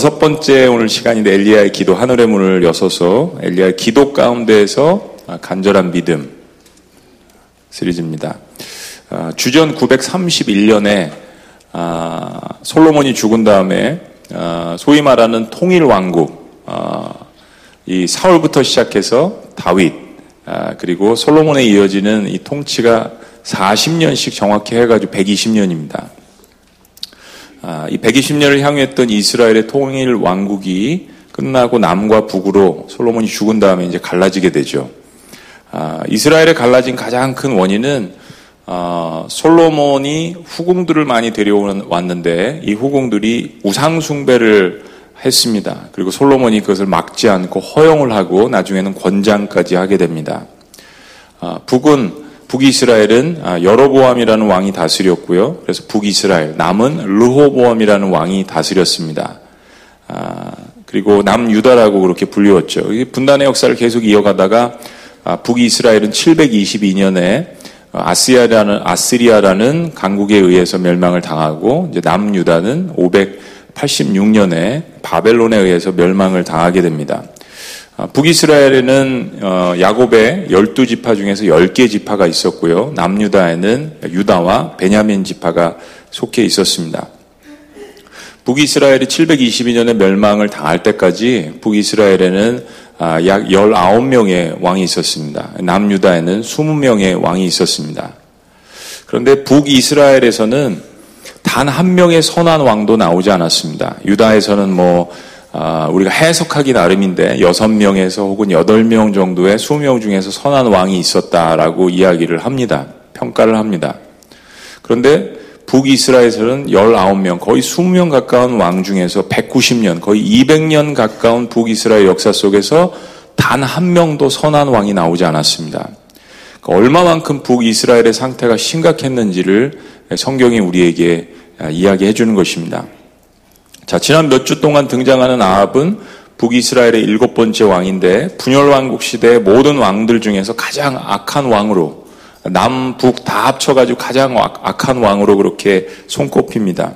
여섯 번째 오늘 시간인데 엘리야의 기도 하늘의 문을 여서서 엘리야의 기도 가운데에서 간절한 믿음 시리즈입니다. 아, 주전 931년에 아, 솔로몬이 죽은 다음에 아, 소위 말하는 통일 왕국 이 사울부터 시작해서 다윗 그리고 솔로몬에 이어지는 이 통치가 40년씩 정확히 해가지고 120년입니다. 이 120년을 향했던 이스라엘의 통일 왕국이 끝나고 남과 북으로 솔로몬이 죽은 다음에 이제 갈라지게 되죠. 이스라엘에 갈라진 가장 큰 원인은 어, 솔로몬이 후궁들을 많이 데려왔는데 이 후궁들이 우상 숭배를 했습니다. 그리고 솔로몬이 그것을 막지 않고 허용을 하고 나중에는 권장까지 하게 됩니다. 어, 북은 북이스라엘은 아, 여로보암이라는 왕이 다스렸고요. 그래서 북이스라엘, 남은 르호보암이라는 왕이 다스렸습니다. 아, 그리고 남유다라고 그렇게 불리웠죠. 분단의 역사를 계속 이어가다가 아, 북이스라엘은 722년에 아시아라는 아시리아라는 강국에 의해서 멸망을 당하고 이제 남유다는 586년에 바벨론에 의해서 멸망을 당하게 됩니다. 아, 북이스라엘에는 어, 야곱의 12지파 중에서 10개 지파가 있었고요. 남유다에는 유다와 베냐민 지파가 속해 있었습니다. 북이스라엘이 722년에 멸망을 당할 때까지 북이스라엘에는 아, 약 19명의 왕이 있었습니다. 남유다에는 20명의 왕이 있었습니다. 그런데 북이스라엘에서는 단 한 명의 선한 왕도 나오지 않았습니다. 유다에서는 뭐 아, 우리가 해석하기 나름인데 6명에서 혹은 8명 정도의 20명 중에서 선한 왕이 있었다라고 이야기를 합니다. 평가를 합니다. 그런데 북이스라엘에서는 19명, 거의 20명 가까운 왕 중에서 190년, 거의 200년 가까운 북이스라엘 역사 속에서 단 한 명도 선한 왕이 나오지 않았습니다. 그러니까 얼마만큼 북이스라엘의 상태가 심각했는지를 성경이 우리에게 이야기해 주는 것입니다. 자, 지난 몇 주 동안 등장하는 아합은 북이스라엘의 일곱 번째 왕인데 분열왕국 시대의 모든 왕들 중에서 가장 악한 왕으로 남북 다 합쳐가지고 가장 악한 왕으로 그렇게 손꼽힙니다.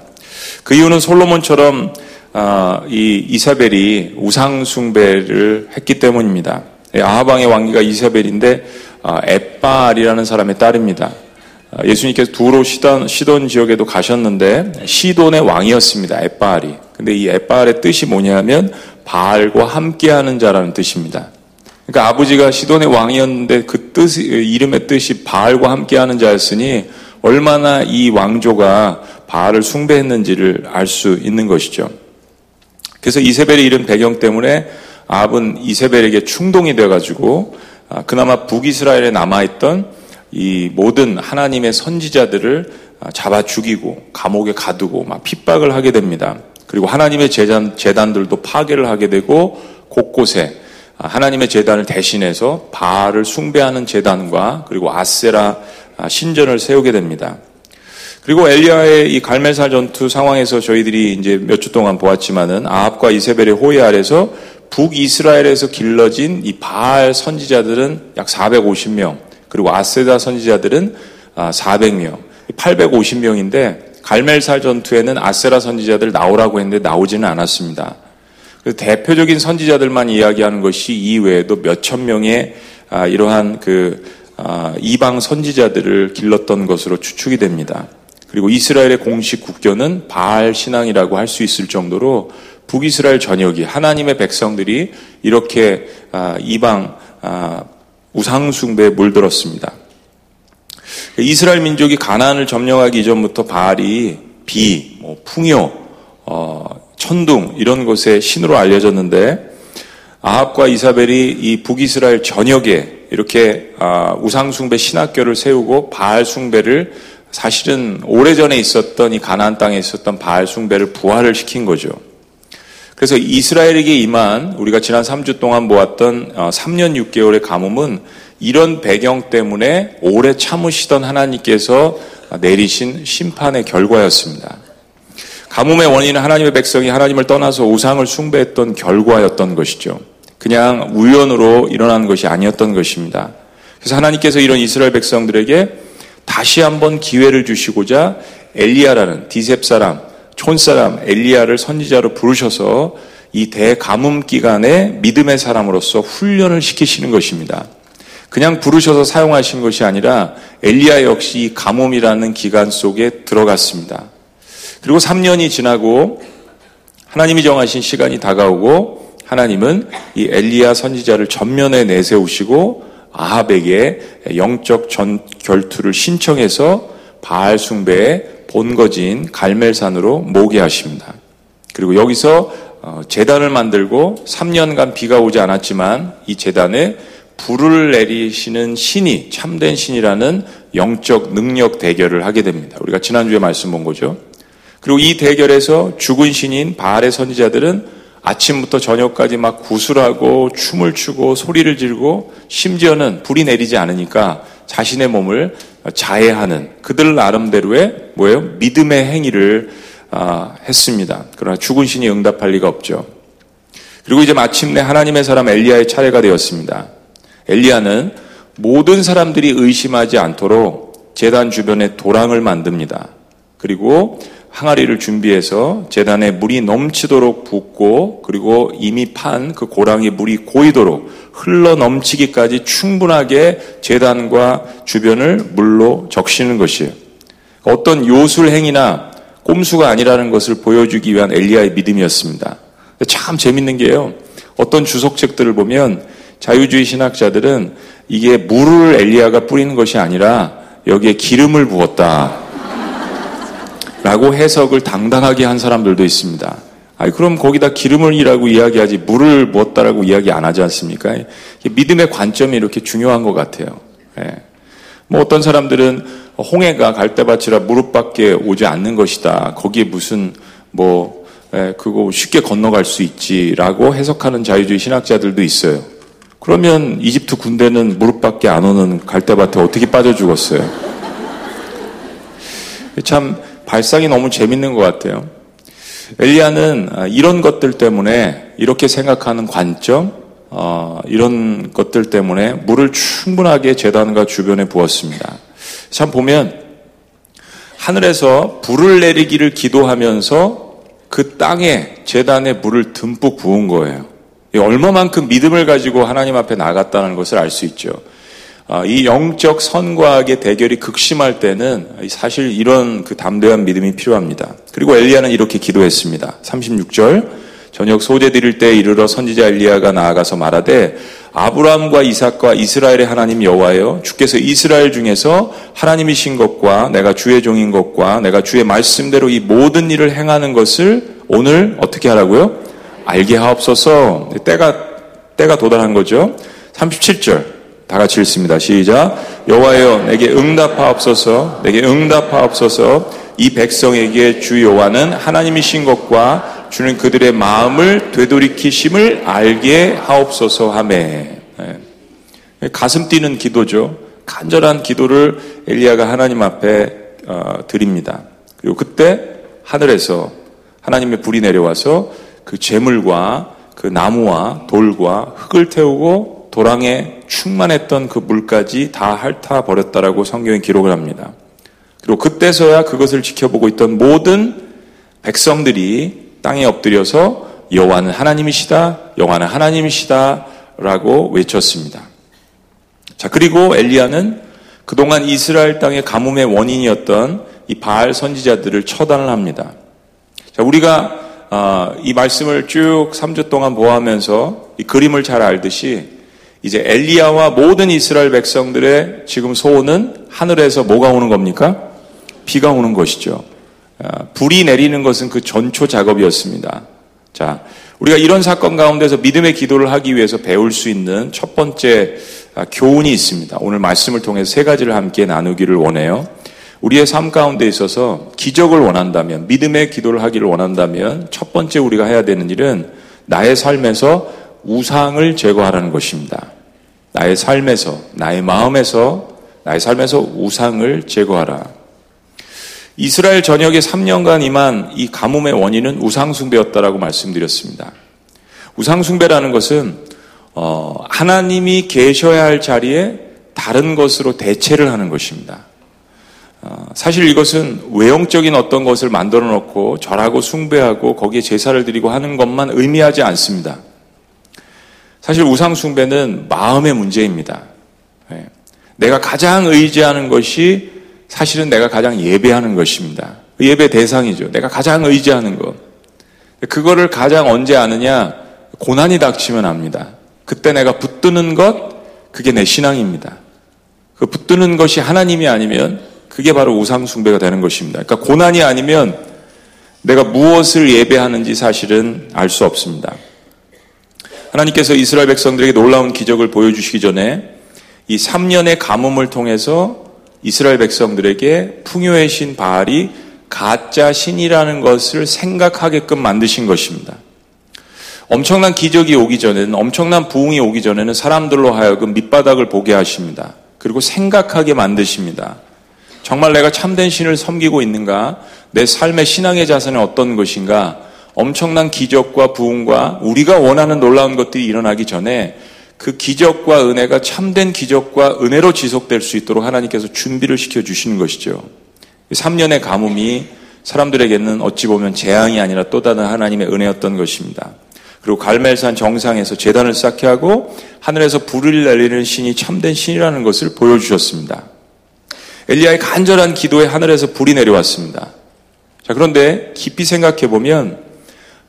그 이유는 솔로몬처럼 아, 이 이사벨이 우상 숭배를 했기 때문입니다. 예, 아하방의 왕기가 이사벨인데 아, 에빨이라는 사람의 딸입니다. 아, 예수님께서 두로 시돈, 시돈 지역에도 가셨는데 시돈의 왕이었습니다. 에빨이. 근데 이 에빨의 뜻이 뭐냐면 바알과 함께하는 자라는 뜻입니다. 그러니까 아버지가 시돈의 왕이었는데 그 뜻, 이름의 뜻이 바알과 함께하는 자였으니 얼마나 이 왕조가 바알을 숭배했는지를 알 수 있는 것이죠. 그래서 이세벨의 이름 배경 때문에 아합은 이세벨에게 충동이 돼가지고 아, 그나마 북이스라엘에 남아있던 이 모든 하나님의 선지자들을 아, 잡아 죽이고 감옥에 가두고 막 핍박을 하게 됩니다. 그리고 하나님의 재단, 재단들도 파괴를 하게 되고 곳곳에 하나님의 재단을 대신해서 바알을 숭배하는 재단과 그리고 아세라 신전을 세우게 됩니다. 그리고 엘리야의 이 갈멜살 전투 상황에서 저희들이 이제 몇 주 동안 보았지만은 아합과 이세벨의 호의 아래서 북이스라엘에서 길러진 이 바알 선지자들은 약 450명, 그리고 아세다 선지자들은 400명, 850명인데 갈멜살 전투에는 아세라 선지자들 나오라고 했는데 나오지는 않았습니다. 그 대표적인 선지자들만 이야기하는 것이 이 외에도 몇천 명의 아, 이러한 그 아, 이방 선지자들을 길렀던 것으로 추측이 됩니다. 그리고 이스라엘의 공식 국교는 바알 신앙이라고 할 수 있을 정도로 북이스라엘 전역이 하나님의 백성들이 이렇게 아, 이방 우상숭배에 물들었습니다. 이스라엘 민족이 가나안을 점령하기 이전부터 바알이 비, 뭐 풍요, 어, 천둥 이런 곳에 신으로 알려졌는데 아합과 이사벨이 이 북이스라엘 전역에 이렇게 아, 우상숭배 신학교를 세우고 바알 숭배를 사실은 오래전에 있었던 이 가나안 땅에 있었던 바알 숭배를 부활을 시킨 거죠. 그래서 이스라엘에게 임한 우리가 지난 3주 동안 보았던 3년 어, 6개월의 가뭄은 이런 배경 때문에 오래 참으시던 하나님께서 내리신 심판의 결과였습니다. 가뭄의 원인은 하나님의 백성이 하나님을 떠나서 우상을 숭배했던 결과였던 것이죠. 그냥 우연으로 일어난 것이 아니었던 것입니다. 그래서 하나님께서 이런 이스라엘 백성들에게 다시 한번 기회를 주시고자 엘리야라는 디셉 사람, 촌 사람 엘리야를 선지자로 부르셔서 이 대가뭄 기간에 믿음의 사람으로서 훈련을 시키시는 것입니다. 그냥 부르셔서 사용하신 것이 아니라 엘리야 역시 가뭄이라는 기간 속에 들어갔습니다. 그리고 3년이 지나고 하나님이 정하신 시간이 다가오고 하나님은 이 엘리야 선지자를 전면에 내세우시고 아합에게 영적 전 결투를 신청해서 바알 숭배의 본거지인 갈멜산으로 모게 하십니다. 그리고 여기서 어, 재단을 만들고 3년간 비가 오지 않았지만 이 재단에 불을 내리시는 신이 참된 신이라는 영적 능력 대결을 하게 됩니다. 우리가 지난주에 말씀 본 거죠. 그리고 이 대결에서 죽은 신인 바알의 선지자들은 아침부터 저녁까지 막 구슬하고 춤을 추고 소리를 지르고 심지어는 불이 내리지 않으니까 자신의 몸을 자해하는 그들 나름대로의 뭐예요? 믿음의 행위를 아, 했습니다. 그러나 죽은 신이 응답할 리가 없죠. 그리고 이제 마침내 하나님의 사람 엘리야의 차례가 되었습니다. 엘리야는 모든 사람들이 의심하지 않도록 재단 주변에 도랑을 만듭니다. 그리고 항아리를 준비해서 재단에 물이 넘치도록 붓고 그리고 이미 판 그 고랑에 물이 고이도록 흘러 넘치기까지 충분하게 재단과 주변을 물로 적시는 것이에요. 어떤 요술 행위나 꼼수가 아니라는 것을 보여주기 위한 엘리야의 믿음이었습니다. 참 재밌는 게요. 어떤 주석책들을 보면 자유주의 신학자들은 이게 물을 엘리야가 뿌리는 것이 아니라 여기에 기름을 부었다. 라고 해석을 당당하게 한 사람들도 있습니다. 아니, 그럼 거기다 기름을이라고 이야기하지 물을 부었다라고 이야기 안 하지 않습니까? 믿음의 관점이 이렇게 중요한 것 같아요. 예. 뭐 어떤 사람들은 홍해가 갈대밭이라 무릎밖에 오지 않는 것이다. 거기에 무슨 뭐 예, 그거 쉽게 건너갈 수 있지라고 해석하는 자유주의 신학자들도 있어요. 그러면 이집트 군대는 무릎밖에 안 오는 갈대밭에 어떻게 빠져 죽었어요? 참 발상이 너무 재밌는 것 같아요. 엘리야는 아, 이런 것들 때문에 이렇게 생각하는 관점, 어, 이런 것들 때문에 물을 충분하게 재단과 주변에 부었습니다. 참 보면 하늘에서 불을 내리기를 기도하면서 그 땅에 재단에 물을 듬뿍 부은 거예요. 얼마만큼 믿음을 가지고 하나님 앞에 나갔다는 것을 알 수 있죠. 아, 이 영적 선과학의 대결이 극심할 때는 사실 이런 그 담대한 믿음이 필요합니다. 그리고 엘리야는 이렇게 기도했습니다. 36절 저녁 소재 드릴 때 이르러 선지자 엘리야가 나아가서 말하되 아브라함과 이삭과 이스라엘의 하나님 여호와여 주께서 이스라엘 중에서 하나님이신 것과 내가 주의 종인 것과 내가 주의 말씀대로 이 모든 일을 행하는 것을 오늘 어떻게 하라고요? 알게 하옵소서. 때가 때가 도달한 거죠. 37절 다 같이 읽습니다. 시작. 여호와여 내게 응답하옵소서. 내게 응답하옵소서. 이 백성에게 주 여호와는 하나님이신 것과 주는 그들의 마음을 되돌이키심을 알게 하옵소서 하매. 네. 가슴 뛰는 기도죠. 간절한 기도를 엘리야가 하나님 앞에 어, 드립니다. 그리고 그때 하늘에서 하나님의 불이 내려와서 그 재물과 그 나무와 돌과 흙을 태우고 도랑에 충만했던 그 물까지 다 핥아 버렸다라고 성경에 기록을 합니다. 그리고 그때서야 그것을 지켜보고 있던 모든 백성들이 땅에 엎드려서 여호와는 하나님이시다, 여호와는 하나님이시다라고 외쳤습니다. 자 그리고 엘리야는 그동안 이스라엘 땅의 가뭄의 원인이었던 이 바알 선지자들을 처단을 합니다. 자 우리가 어, 이 말씀을 쭉 3주 동안 보아하면서 이 그림을 잘 알듯이 이제 엘리야와 모든 이스라엘 백성들의 지금 소원은 하늘에서 뭐가 오는 겁니까? 비가 오는 것이죠. 어, 불이 내리는 것은 그 전초 작업이었습니다. 자, 우리가 이런 사건 가운데서 믿음의 기도를 하기 위해서 배울 수 있는 첫 번째 아, 교훈이 있습니다. 오늘 말씀을 통해서 세 가지를 함께 나누기를 원해요. 우리의 삶 가운데 있어서 기적을 원한다면, 믿음의 기도를 하기를 원한다면, 첫 번째 우리가 해야 되는 일은 나의 삶에서 우상을 제거하라는 것입니다. 나의 삶에서, 나의 마음에서, 나의 삶에서 우상을 제거하라. 이스라엘 전역에 3년간 임한 이 가뭄의 원인은 우상숭배였다라고 말씀드렸습니다. 우상숭배라는 것은, 어, 하나님이 계셔야 할 자리에 다른 것으로 대체를 하는 것입니다. 어, 사실 이것은 외형적인 어떤 것을 만들어 놓고 절하고 숭배하고 거기에 제사를 드리고 하는 것만 의미하지 않습니다. 사실 우상 숭배는 마음의 문제입니다. 예. 내가 가장 의지하는 것이 사실은 내가 가장 예배하는 것입니다. 그 예배 대상이죠. 내가 가장 의지하는 것. 그거를 가장 언제 아느냐? 고난이 닥치면 압니다. 그때 내가 붙드는 것, 그게 내 신앙입니다. 그 붙드는 것이 하나님이 아니면 그게 바로 우상숭배가 되는 것입니다. 그러니까 고난이 아니면 내가 무엇을 예배하는지 사실은 알 수 없습니다. 하나님께서 이스라엘 백성들에게 놀라운 기적을 보여주시기 전에 이 3년의 가뭄을 통해서 이스라엘 백성들에게 풍요의 신 바알이 가짜 신이라는 것을 생각하게끔 만드신 것입니다. 엄청난 기적이 오기 전에는 엄청난 부흥이 오기 전에는 사람들로 하여금 밑바닥을 보게 하십니다. 그리고 생각하게 만드십니다. 정말 내가 참된 신을 섬기고 있는가? 내 삶의 신앙의 자세는 어떤 것인가? 엄청난 기적과 부흥과 우리가 원하는 놀라운 것들이 일어나기 전에 그 기적과 은혜가 참된 기적과 은혜로 지속될 수 있도록 하나님께서 준비를 시켜 주시는 것이죠. 3년의 가뭄이 사람들에게는 어찌 보면 재앙이 아니라 또 다른 하나님의 은혜였던 것입니다. 그리고 갈멜산 정상에서 재단을 쌓게 하고 하늘에서 불을 내리는 신이 참된 신이라는 것을 보여주셨습니다. 엘리야의 간절한 기도에 하늘에서 불이 내려왔습니다. 자, 그런데 깊이 생각해 보면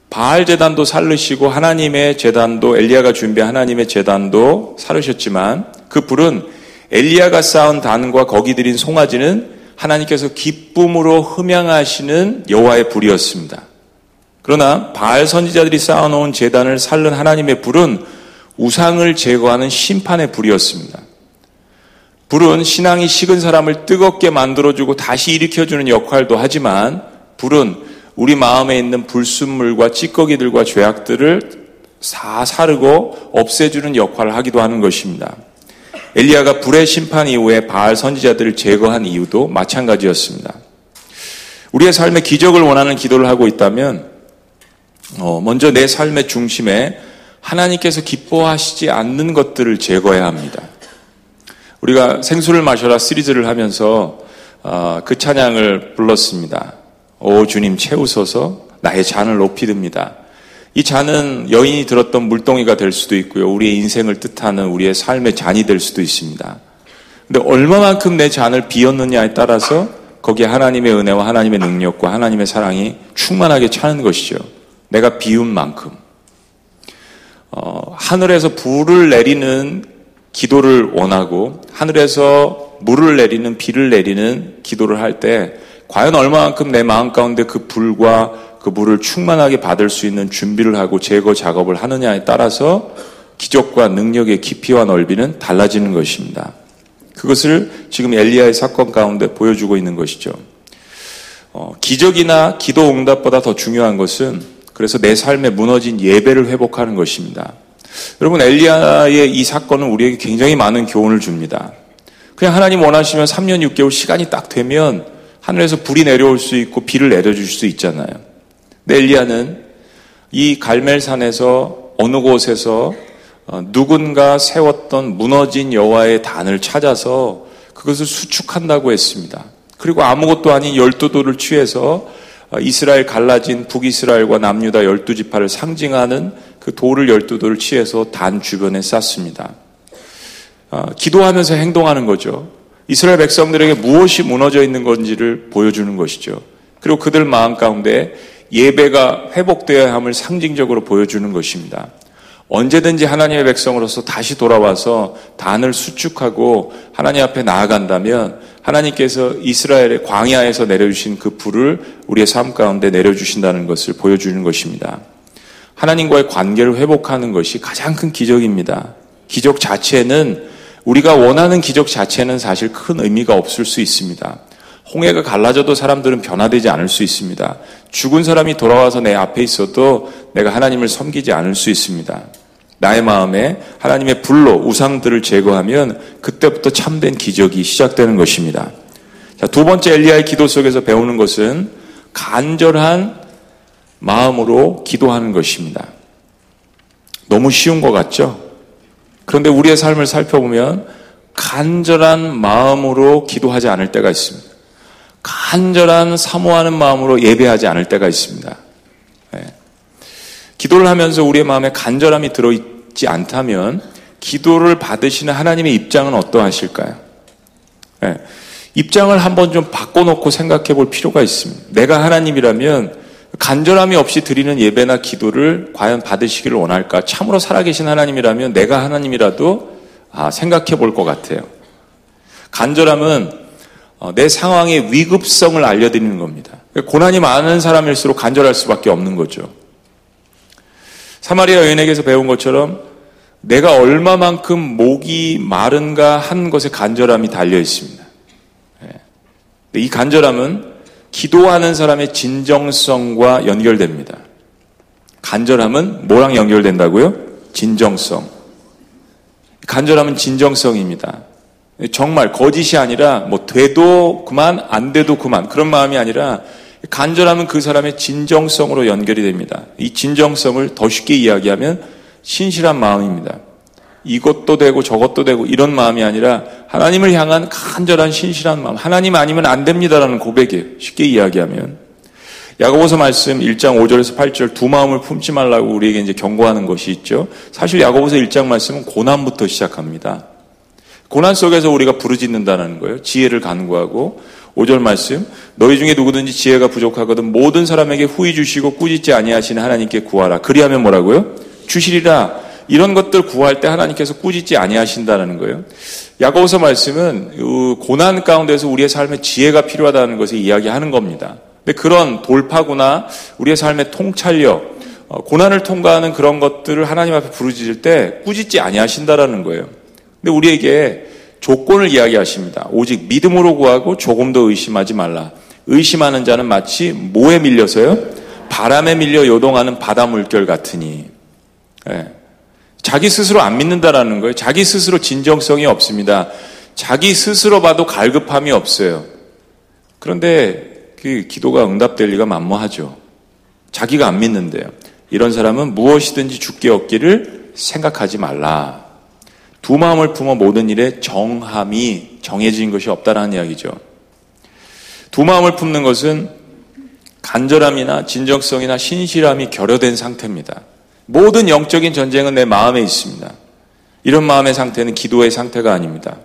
바알 재단도 살르시고 하나님의 재단도 엘리야가 준비한 하나님의 재단도 살르셨지만 그 불은 엘리야가 쌓은 단과 거기 들인 송아지는 하나님께서 기쁨으로 흠양하시는 여호와의 불이었습니다. 그러나 바알 선지자들이 쌓아놓은 재단을 살른 하나님의 불은 우상을 제거하는 심판의 불이었습니다. 불은 신앙이 식은 사람을 뜨겁게 만들어주고 다시 일으켜주는 역할도 하지만 불은 우리 마음에 있는 불순물과 찌꺼기들과 죄악들을 다 사르고 없애주는 역할을 하기도 하는 것입니다. 엘리야가 불의 심판 이후에 바알 선지자들을 제거한 이유도 마찬가지였습니다. 우리의 삶에 기적을 원하는 기도를 하고 있다면 어, 먼저 내 삶의 중심에 하나님께서 기뻐하시지 않는 것들을 제거해야 합니다. 우리가 생수를 마셔라 시리즈를 하면서 어, 그 찬양을 불렀습니다. 오 주님 채우소서 나의 잔을 높이 듭니다. 이 잔은 여인이 들었던 물동이가 될 수도 있고요. 우리의 인생을 뜻하는 우리의 삶의 잔이 될 수도 있습니다. 근데 얼마만큼 내 잔을 비웠느냐에 따라서 거기에 하나님의 은혜와 하나님의 능력과 하나님의 사랑이 충만하게 차는 것이죠. 내가 비운 만큼. 어, 하늘에서 불을 내리는 기도를 원하고 하늘에서 물을 내리는 비를 내리는 기도를 할 때 과연 얼마만큼 내 마음 가운데 그 불과 그 물을 충만하게 받을 수 있는 준비를 하고 제거 작업을 하느냐에 따라서 기적과 능력의 깊이와 넓이는 달라지는 것입니다. 그것을 지금 엘리야의 사건 가운데 보여주고 있는 것이죠. 어, 기적이나 기도 응답보다 더 중요한 것은 그래서 내 삶에 무너진 예배를 회복하는 것입니다. 여러분 엘리야의 이 사건은 우리에게 굉장히 많은 교훈을 줍니다. 그냥 하나님 원하시면 3년 6개월 시간이 딱 되면 하늘에서 불이 내려올 수 있고 비를 내려줄 수 있잖아요. 근데 엘리야는 이 갈멜산에서 어느 곳에서 어, 누군가 세웠던 무너진 여호와의 단을 찾아서 그것을 수축한다고 했습니다. 그리고 아무것도 아닌 열두 돌을 취해서 어, 이스라엘 갈라진 북이스라엘과 남유다 열두 지파를 상징하는 그 돌을 열두 돌을 취해서 단 주변에 쌌습니다. 어, 기도하면서 행동하는 거죠. 이스라엘 백성들에게 무엇이 무너져 있는 건지를 보여주는 것이죠. 그리고 그들 마음 가운데 예배가 회복되어야 함을 상징적으로 보여주는 것입니다. 언제든지 하나님의 백성으로서 다시 돌아와서 단을 수축하고 하나님 앞에 나아간다면 하나님께서 이스라엘의 광야에서 내려주신 그 불을 우리의 삶 가운데 내려주신다는 것을 보여주는 것입니다. 하나님과의 관계를 회복하는 것이 가장 큰 기적입니다. 기적 자체는 우리가 원하는 기적 자체는 사실 큰 의미가 없을 수 있습니다. 홍해가 갈라져도 사람들은 변화되지 않을 수 있습니다. 죽은 사람이 돌아와서 내 앞에 있어도 내가 하나님을 섬기지 않을 수 있습니다. 나의 마음에 하나님의 불로 우상들을 제거하면 그때부터 참된 기적이 시작되는 것입니다. 자, 두 번째 엘리야의 기도 속에서 배우는 것은 간절한 마음으로 기도하는 것입니다. 너무 쉬운 것 같죠? 그런데 우리의 삶을 살펴보면 간절한 마음으로 기도하지 않을 때가 있습니다. 간절한 사모하는 마음으로 예배하지 않을 때가 있습니다. 네. 기도를 하면서 우리의 마음에 간절함이 들어있지 않다면 기도를 받으시는 하나님의 입장은 어떠하실까요? 네. 입장을 한번 좀 바꿔놓고 생각해 볼 필요가 있습니다. 내가 하나님이라면 간절함이 없이 드리는 예배나 기도를 과연 받으시기를 원할까? 참으로 살아계신 하나님이라면 내가 하나님이라도 아, 생각해 볼 것 같아요. 간절함은 어, 내 상황의 위급성을 알려드리는 겁니다. 고난이 많은 사람일수록 간절할 수밖에 없는 거죠. 사마리아 여인에게서 배운 것처럼 내가 얼마만큼 목이 마른가 한 것에 간절함이 달려 있습니다. 예. 이 간절함은 기도하는 사람의 진정성과 연결됩니다. 간절함은 뭐랑 연결된다고요? 진정성. 간절함은 진정성입니다. 정말 거짓이 아니라 뭐 돼도 그만 안 돼도 그만 그런 마음이 아니라 간절함은 그 사람의 진정성으로 연결이 됩니다. 이 진정성을 더 쉽게 이야기하면 신실한 마음입니다. 이것도 되고 저것도 되고 이런 마음이 아니라 하나님을 향한 간절한 신실한 마음. 하나님 아니면 안 됩니다라는 고백이에요. 쉽게 이야기하면. 야고보서 말씀 1장 5절에서 8절 두 마음을 품지 말라고 우리에게 이제 경고하는 것이 있죠. 사실 야고보서 1장 말씀은 고난부터 시작합니다. 고난 속에서 우리가 부르짖는다는 거예요. 지혜를 간구하고 5절 말씀 너희 중에 누구든지 지혜가 부족하거든 모든 사람에게 후히 주시고 꾸짖지 아니하시는 하나님께 구하라. 그리하면 뭐라고요? 주시리라. 이런 것들 구할 때 하나님께서 꾸짖지 아니하신다는 거예요. 야고보서 말씀은 고난 가운데서 우리의 삶에 지혜가 필요하다는 것을 이야기하는 겁니다. 근데 그런 돌파구나 우리의 삶의 통찰력, 어, 고난을 통과하는 그런 것들을 하나님 앞에 부르짖을 때 꾸짖지 아니하신다라는 거예요. 근데 우리에게 조건을 이야기하십니다. 오직 믿음으로 구하고 조금 더 의심하지 말라. 의심하는 자는 마치 뭐에 밀려서요? 바람에 밀려 요동하는 바다 물결 같으니. 네. 자기 스스로 안 믿는다라는 거예요. 자기 스스로 진정성이 없습니다. 자기 스스로 봐도 갈급함이 없어요. 그런데 그 기도가 응답될 리가 만무하죠. 자기가 안 믿는데요. 이런 사람은 무엇이든지 죽게 얻기를 생각하지 말라. 두 마음을 품어 모든 일에 정함이 정해진 것이 없다라는 이야기죠. 두 마음을 품는 것은 간절함이나 진정성이나 신실함이 결여된 상태입니다. 모든 영적인 전쟁은 내 마음에 있습니다. 이런 마음의 상태는 기도의 상태가 아닙니다.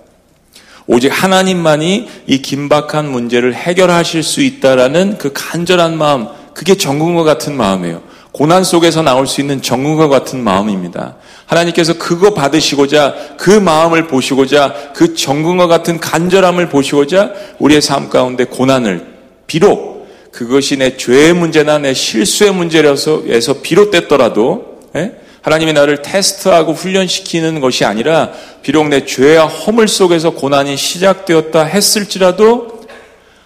오직 하나님만이 이 긴박한 문제를 해결하실 수 있다라는 그 간절한 마음, 그게 정금과 같은 마음이에요. 고난 속에서 나올 수 있는 정금과 같은 마음입니다. 하나님께서 그거 받으시고자 그 마음을 보시고자 그 정금과 같은 간절함을 보시고자 우리의 삶 가운데 고난을 비록 그것이 내 죄의 문제나 내 실수의 문제라서 비롯됐더라도 예? 하나님이 나를 테스트하고 훈련시키는 것이 아니라 비록 내 죄와 허물 속에서 고난이 시작되었다 했을지라도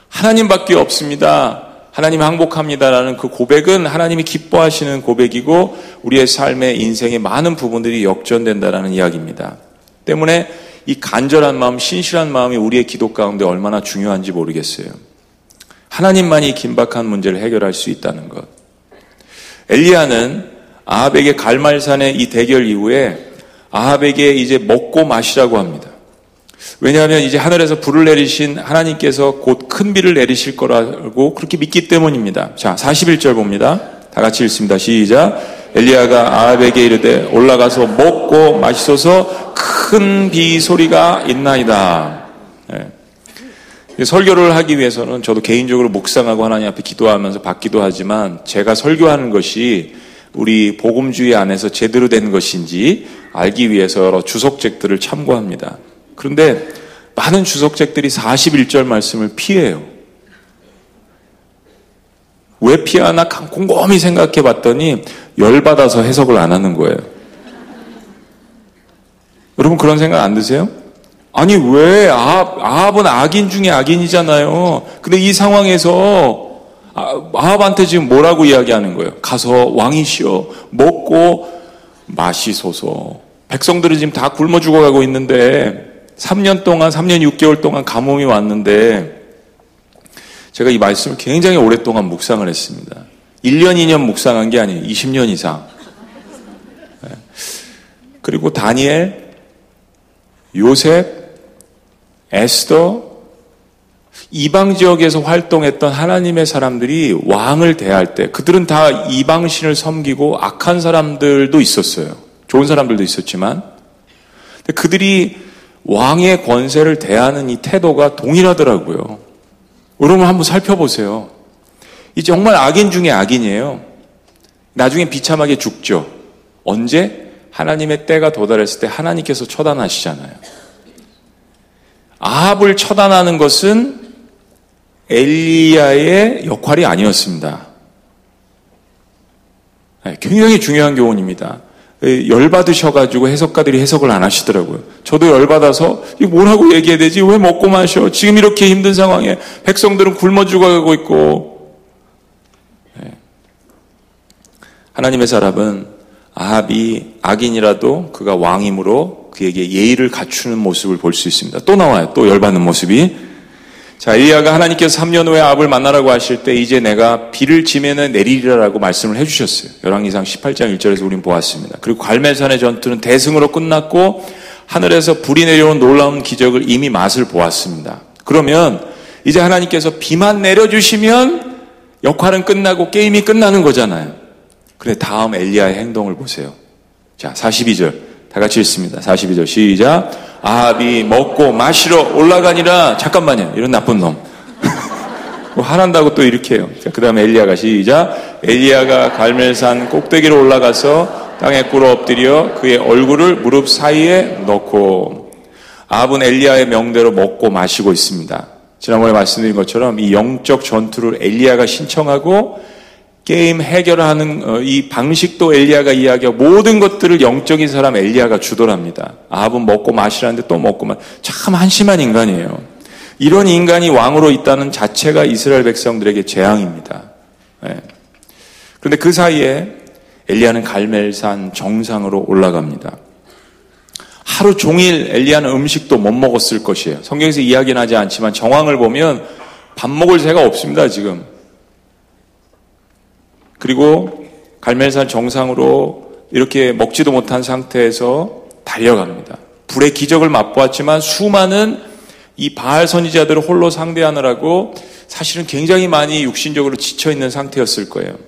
하나님밖에 없습니다. 하나님 항복합니다라는 그 고백은 하나님이 기뻐하시는 고백이고 우리의 삶의 인생의 많은 부분들이 역전된다라는 이야기입니다. 때문에 이 간절한 마음, 신실한 마음이 우리의 기도 가운데 얼마나 중요한지 모르겠어요. 하나님만이 긴박한 문제를 해결할 수 있다는 것. 엘리야는 아합에게 갈말산의 이 대결 이후에 아합에게 이제 먹고 마시라고 합니다. 왜냐하면 이제 하늘에서 불을 내리신 하나님께서 곧 큰 비를 내리실 거라고 그렇게 믿기 때문입니다. 자, 41절 봅니다. 다 같이 읽습니다. 시작. 엘리야가 아합에게 이르되 올라가서 먹고 마시소서 큰 비 소리가 있나이다. 네. 설교를 하기 위해서는 저도 개인적으로 묵상하고 하나님 앞에 기도하면서 받기도 하지만 제가 설교하는 것이 우리 복음주의 안에서 제대로 된 것인지 알기 위해서 여러 주석책들을 참고합니다. 그런데 많은 주석책들이 41절 말씀을 피해요. 왜 피하나 곰곰이 생각해 봤더니 열받아서 해석을 안 하는 거예요. 여러분 그런 생각 안 드세요? 아니 왜 아합, 아합은 악인 중에 악인이잖아요. 근데 이 상황에서 아, 아합한테 지금 뭐라고 이야기하는 거예요? 가서 왕이시여 먹고 마시소서. 백성들이 지금 다 굶어 죽어가고 있는데 3년 동안, 3년 6개월 동안 가뭄이 왔는데 제가 이 말씀을 굉장히 오랫동안 묵상을 했습니다. 1년, 2년 묵상한 게 아니에요. 20년 이상. 네. 그리고 다니엘, 요셉, 에스더, 이방 지역에서 활동했던 하나님의 사람들이 왕을 대할 때 그들은 다 이방신을 섬기고 악한 사람들도 있었어요. 좋은 사람들도 있었지만 그들이 왕의 권세를 대하는 이 태도가 동일하더라고요. 여러분 한번 살펴보세요. 이 정말 악인 중에 악인이에요. 나중에 비참하게 죽죠. 언제? 하나님의 때가 도달했을 때 하나님께서 처단하시잖아요. 아합을 처단하는 것은 엘리야의 역할이 아니었습니다. 네, 굉장히 중요한 교훈입니다. 열받으셔가지고 해석가들이 해석을 안 하시더라고요. 저도 열받아서 이거 뭐라고 얘기해야 되지? 왜 먹고 마셔? 지금 이렇게 힘든 상황에 백성들은 굶어 죽어가고 있고 네. 하나님의 사람은 아합이 악인이라도 그가 왕이므로 그에게 예의를 갖추는 모습을 볼 수 있습니다. 또 나와요. 또 열받는 모습이. 자, 엘리야가 하나님께서 3년 후에 아합을 만나라고 하실 때 이제 내가 비를 지면은 내리리라고 말씀을 해 주셨어요. 열왕기상 18장 1절에서 우린 보았습니다. 그리고 갈멜산의 전투는 대승으로 끝났고 하늘에서 불이 내려온 놀라운 기적을 이미 맛을 보았습니다. 그러면 이제 하나님께서 비만 내려 주시면 역할은 끝나고 게임이 끝나는 거잖아요. 그래 다음 엘리야의 행동을 보세요. 자, 42절. 다 같이 읽습니다. 42절 시작. 아합이 먹고 마시러 올라가니라 잠깐만요. 이런 나쁜 놈. 뭐 하란다고 또 이렇게 해요. 그 다음에 엘리야가 시작. 엘리야가 갈멜산 꼭대기로 올라가서 땅에 꿇어 엎드려 그의 얼굴을 무릎 사이에 넣고 아합은 엘리야의 명대로 먹고 마시고 있습니다. 지난번에 말씀드린 것처럼 이 영적 전투를 엘리야가 신청하고 게임 해결하는 어, 이 방식도 엘리야가 이야기하고 모든 것들을 영적인 사람 엘리야가 주도합니다. 아합은 먹고 마시라는데 또 먹고만 참 한심한 인간이에요. 이런 인간이 왕으로 있다는 자체가 이스라엘 백성들에게 재앙입니다. 네. 그런데 그 사이에 엘리야는 갈멜산 정상으로 올라갑니다. 하루 종일 엘리야는 음식도 못 먹었을 것이에요. 성경에서 이야기는 하지 않지만 정황을 보면 밥 먹을 새가 없습니다, 지금. 그리고 갈멜산 정상으로 이렇게 먹지도 못한 상태에서 달려갑니다. 불의 기적을 맛보았지만 수많은 이 바알 선지자들을 홀로 상대하느라고 사실은 굉장히 많이 육신적으로 지쳐 있는 상태였을 거예요.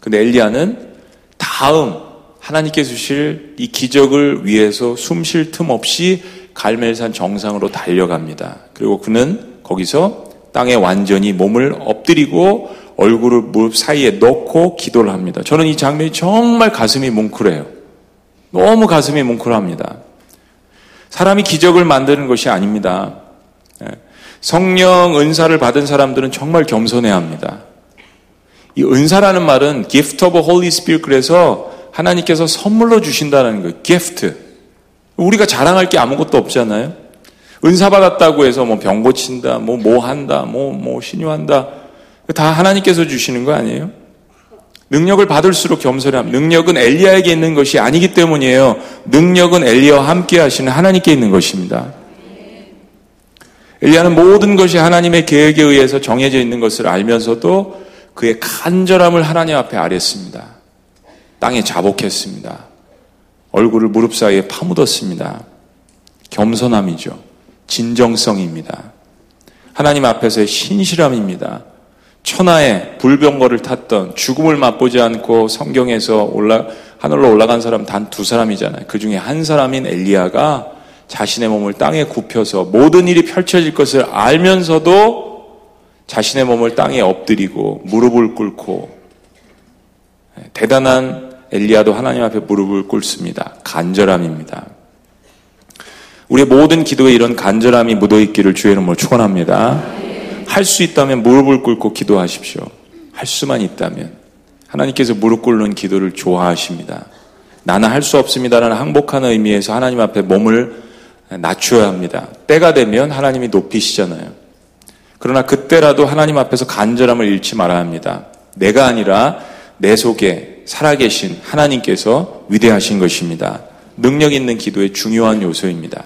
근데 엘리야는 다음 하나님께 주실 이 기적을 위해서 숨 쉴 틈 없이 갈멜산 정상으로 달려갑니다. 그리고 그는 거기서 땅에 완전히 몸을 엎드리고 얼굴을 무릎 사이에 넣고 기도를 합니다. 저는 이 장면이 정말 가슴이 뭉클해요. 너무 가슴이 뭉클합니다. 사람이 기적을 만드는 것이 아닙니다. 예. 성령 은사를 받은 사람들은 정말 겸손해야 합니다. 이 은사라는 말은 gift of Holy Spirit 그래서 하나님께서 선물로 주신다는 거예요. gift. 우리가 자랑할 게 아무것도 없잖아요. 은사 받았다고 해서 뭐 병 고친다, 뭐 뭐 한다, 뭐 뭐 신유한다. 다 하나님께서 주시는 거 아니에요? 능력을 받을수록 겸손함. 능력은 엘리야에게 있는 것이 아니기 때문이에요. 능력은 엘리야와 함께 하시는 하나님께 있는 것입니다. 엘리야는 모든 것이 하나님의 계획에 의해서 정해져 있는 것을 알면서도 그의 간절함을 하나님 앞에 아랬습니다. 땅에 자복했습니다. 얼굴을 무릎 사이에 파묻었습니다. 겸손함이죠. 진정성입니다. 하나님 앞에서의 신실함입니다. 천하의 불병거를 탔던 죽음을 맛보지 않고 성경에서 올라 하늘로 올라간 사람 단 두 사람이잖아요. 그 중에 한 사람인 엘리야가 자신의 몸을 땅에 굽혀서 모든 일이 펼쳐질 것을 알면서도 자신의 몸을 땅에 엎드리고 무릎을 꿇고 대단한 엘리야도 하나님 앞에 무릎을 꿇습니다. 간절함입니다. 우리의 모든 기도에 이런 간절함이 묻어 있기를 주의 이름으로 축원합니다. 할 수 있다면 무릎을 꿇고 기도하십시오. 할 수만 있다면. 하나님께서 무릎 꿇는 기도를 좋아하십니다. 나는 할 수 없습니다라는 항복하는 의미에서 하나님 앞에 몸을 낮춰야 합니다. 때가 되면 하나님이 높이시잖아요. 그러나 그때라도 하나님 앞에서 간절함을 잃지 말아야 합니다. 내가 아니라 내 속에 살아계신 하나님께서 위대하신 것입니다. 능력 있는 기도의 중요한 요소입니다.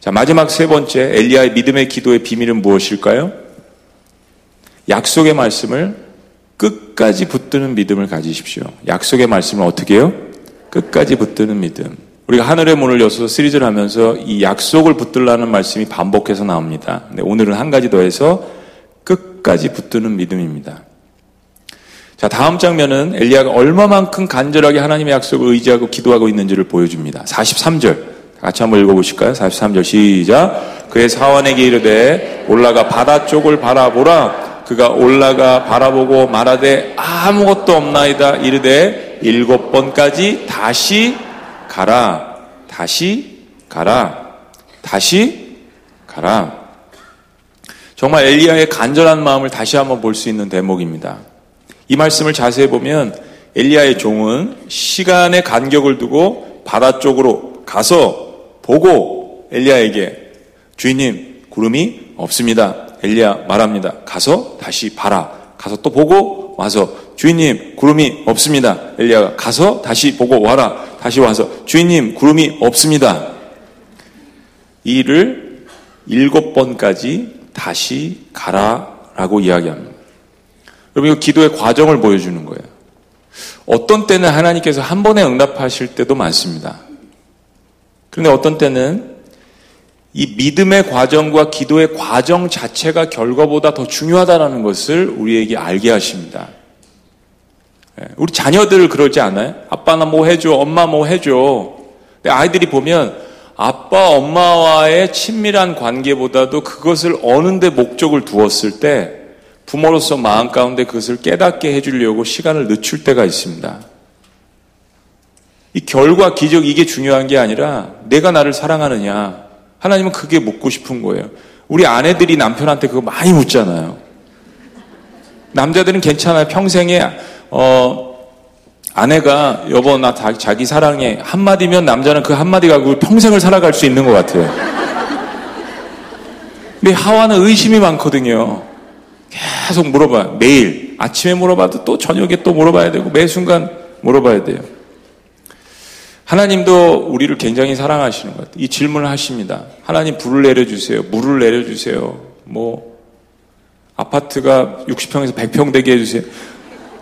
자, 마지막 세 번째, 엘리야의 믿음의 기도의 비밀은 무엇일까요? 약속의 말씀을 끝까지 붙드는 믿음을 가지십시오. 약속의 말씀을 어떻게 해요? 끝까지 붙드는 믿음. 우리가 하늘의 문을 여서 시리즈를 하면서 이 약속을 붙들라는 말씀이 반복해서 나옵니다. 근데 오늘은 한 가지 더해서 끝까지 붙드는 믿음입니다. 자, 다음 장면은 엘리야가 얼마만큼 간절하게 하나님의 약속을 의지하고 기도하고 있는지를 보여줍니다. 43절. 같이 한번 읽어보실까요? 43절 시작. 그의 사원에게 이르되 올라가 바다 쪽을 바라보라. 그가 올라가 바라보고 말하되 아무것도 없나이다. 이르되 일곱 번까지 다시 가라. 다시 가라. 다시 가라. 정말 엘리야의 간절한 마음을 다시 한번 볼 수 있는 대목입니다. 이 말씀을 자세히 보면 엘리야의 종은 시간의 간격을 두고 바다 쪽으로 가서 보고 엘리야에게 주인님 구름이 없습니다. 엘리야 말합니다. 가서 다시 봐라. 가서 또 보고 와서 주인님 구름이 없습니다. 엘리야가 가서 다시 보고 와라. 다시 와서 주인님 구름이 없습니다. 이 일을 일곱 번까지 다시 가라라고 이야기합니다. 여러분 이거 기도의 과정을 보여주는 거예요. 어떤 때는 하나님께서 한 번에 응답하실 때도 많습니다. 그런데 어떤 때는 이 믿음의 과정과 기도의 과정 자체가 결과보다 더 중요하다는 것을 우리에게 알게 하십니다. 예, 우리 자녀들 그러지 않아요? 아빠나 뭐 해줘, 엄마 뭐 해줘. 근데 아이들이 보면 아빠, 엄마와의 친밀한 관계보다도 그것을 어는데 목적을 두었을 때 부모로서 마음 가운데 그것을 깨닫게 해주려고 시간을 늦출 때가 있습니다. 이 결과, 기적 이게 중요한 게 아니라 내가 나를 사랑하느냐. 하나님은 그게 묻고 싶은 거예요. 우리 아내들이 남편한테 그거 많이 묻잖아요. 남자들은 괜찮아요. 평생에 어 아내가 여보 나 자기 사랑해 한마디면 남자는 그 한마디 가지고 평생을 살아갈 수 있는 것 같아요. 근데 하와는 의심이 많거든요. 계속 물어봐요. 매일 아침에 물어봐도 또 저녁에 또 물어봐야 되고 매 순간 물어봐야 돼요. 하나님도 우리를 굉장히 사랑하시는 것 같아요. 이 질문을 하십니다. 하나님 불을 내려주세요. 물을 내려주세요. 뭐, 아파트가 60평에서 100평 되게 해주세요.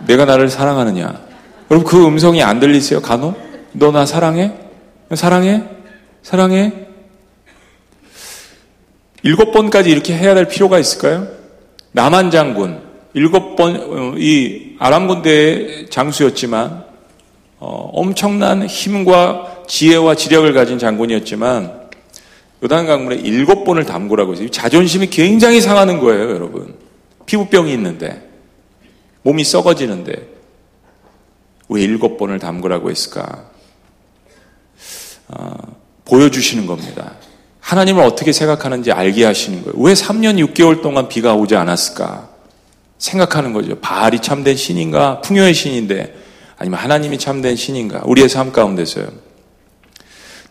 내가 나를 사랑하느냐. 여러분 그 음성이 안 들리세요? 간혹? 너 나 사랑해? 사랑해? 사랑해? 일곱 번까지 이렇게 해야 될 필요가 있을까요? 남한 장군, 일곱 번, 어, 이 아람 군대의 장수였지만, 어, 엄청난 힘과 지혜와 지력을 가진 장군이었지만 요단 강물에 일곱 번을 담그라고 해서 자존심이 굉장히 상하는 거예요, 여러분. 피부병이 있는데 몸이 썩어지는데 왜 일곱 번을 담그라고 했을까? 어, 보여주시는 겁니다. 하나님을 어떻게 생각하는지 알게 하시는 거예요. 왜 3년 6개월 동안 비가 오지 않았을까? 생각하는 거죠. 바알이 참된 신인가? 풍요의 신인데 아니면 하나님이 참된 신인가? 우리의 삶 가운데서요.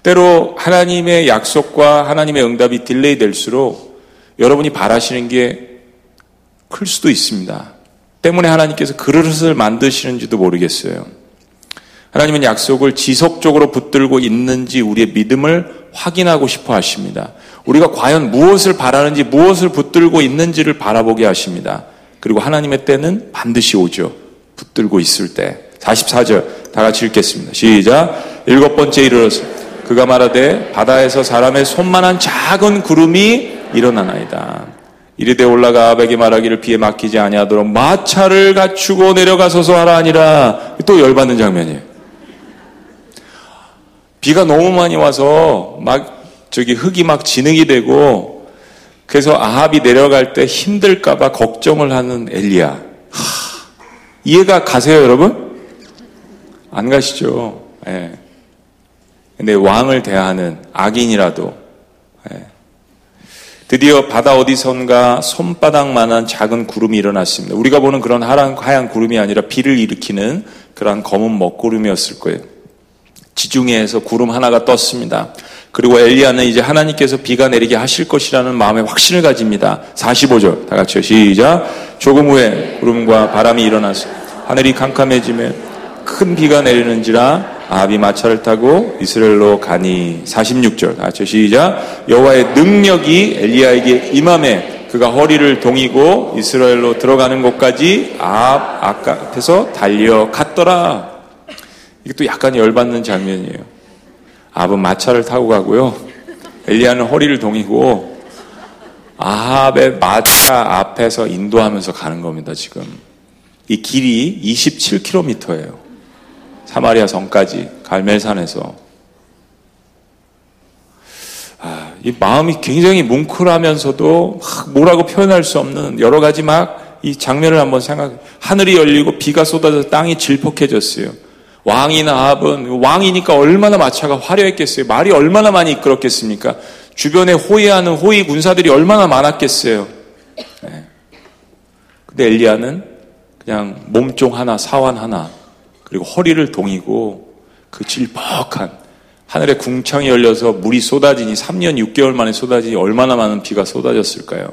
때로 하나님의 약속과 하나님의 응답이 delay 될수록 여러분이 바라시는 게 클 수도 있습니다. 때문에 하나님께서 그릇을 만드시는지도 모르겠어요. 하나님은 약속을 지속적으로 붙들고 있는지 우리의 믿음을 확인하고 싶어 하십니다. 우리가 과연 무엇을 바라는지 무엇을 붙들고 있는지를 바라보게 하십니다. 그리고 하나님의 때는 반드시 오죠. 붙들고 있을 때. 44절 다 같이 읽겠습니다. 시작. 일곱 번째 이르러서 그가 말하되 바다에서 사람의 손만한 작은 구름이 일어나나이다. 이르되 올라가 아베게 말하기를 비에 막히지 아니하도록 마차를 갖추고 내려가서서 하라 아니라 또 열받는 장면이에요. 비가 너무 많이 와서 막 저기 흙이 막 진흙이 되고 그래서 아합이 내려갈 때 힘들까봐 걱정을 하는 엘리야. 하, 이해가 가세요, 여러분? 안 가시죠. 예. 근데 왕을 대하는 악인이라도 예. 드디어 바다 어디선가 손바닥만한 작은 구름이 일어났습니다. 우리가 보는 그런 하얀, 하얀 구름이 아니라 비를 일으키는 그러한 검은 먹구름이었을 거예요. 지중해에서 구름 하나가 떴습니다. 그리고 엘리야는 이제 하나님께서 비가 내리게 하실 것이라는 마음의 확신을 가집니다. 45절 다 같이요. 시작. 조금 후에 구름과 바람이 일어나서 하늘이 캄캄해지며 큰 비가 내리는지라 아합이 마차를 타고 이스라엘로 가니 46절. 같이 시작. 여호와의 능력이 엘리야에게 임함에 그가 허리를 동이고 이스라엘로 들어가는 곳까지 아합 앞에서 달려갔더라. 이게 또 약간 열받는 장면이에요. 아합은 마차를 타고 가고요. 엘리야는 허리를 동이고 아합의 마차 앞에서 인도하면서 가는 겁니다, 지금. 이 길이 27km예요. 사마리아 성까지, 갈멜산에서. 아, 이 마음이 굉장히 뭉클하면서도 뭐라고 표현할 수 없는 여러 가지 막 이 장면을 한번 생각, 하늘이 열리고 비가 쏟아져 땅이 질퍽해졌어요. 왕이나 아합은 왕이니까 얼마나 마차가 화려했겠어요. 말이 얼마나 많이 이끌었겠습니까? 주변에 호위하는 호위 군사들이 얼마나 많았겠어요. 네. 근데 엘리야는 그냥 몸종 하나, 사완 하나, 그리고 허리를 동이고 그 질퍽한 하늘에 궁창이 열려서 물이 쏟아지니 3년 6개월 만에 쏟아지니 얼마나 많은 비가 쏟아졌을까요?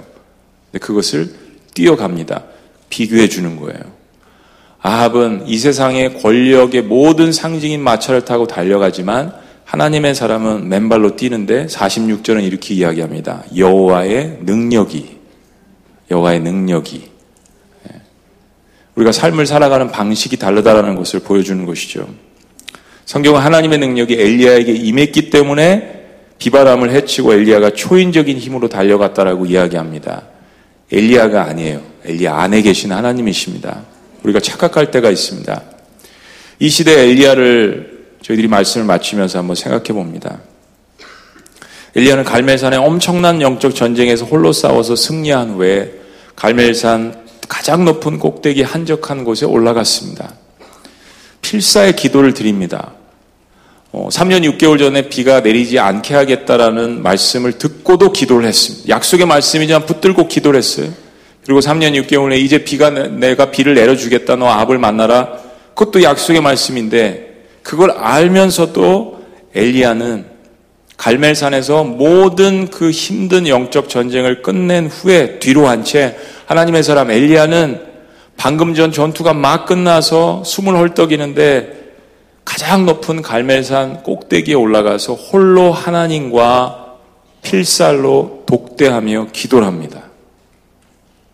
근데 그것을 뛰어갑니다. 비교해 주는 거예요. 아합은 이 세상의 권력의 모든 상징인 마차를 타고 달려가지만 하나님의 사람은 맨발로 뛰는데 46절은 이렇게 이야기합니다. 여호와의 능력이 여호와의 능력이 예. 우리가 삶을 살아가는 방식이 다르다라는 것을 보여주는 것이죠. 성경은 하나님의 능력이 엘리야에게 임했기 때문에 비바람을 해치고 엘리야가 초인적인 힘으로 달려갔다라고 이야기합니다. 엘리야가 아니에요. 엘리야 안에 계신 하나님이십니다. 우리가 착각할 때가 있습니다. 이 시대 엘리야를 저희들이 말씀을 마치면서 한번 생각해 봅니다. 엘리야는 갈멜산의 엄청난 영적 전쟁에서 홀로 싸워서 승리한 후에 갈멜산 가장 높은 꼭대기 한적한 곳에 올라갔습니다. 필사의 기도를 드립니다. 3년 어, 6개월 전에 비가 내리지 않게 하겠다라는 말씀을 듣고도 기도를 했습니다. 약속의 말씀이지만 붙들고 기도를 했어요. 그리고 3년 6개월에 이제 비가 내가 비를 내려주겠다 너 압을 만나라. 그것도 약속의 말씀인데 그걸 알면서도 엘리야는 갈멜산에서 모든 그 힘든 영적 전쟁을 끝낸 후에 뒤로 한 채 하나님의 사람 엘리야는 방금 전 전투가 막 끝나서 숨을 헐떡이는데 가장 높은 갈멜산 꼭대기에 올라가서 홀로 하나님과 필살로 독대하며 기도를 합니다.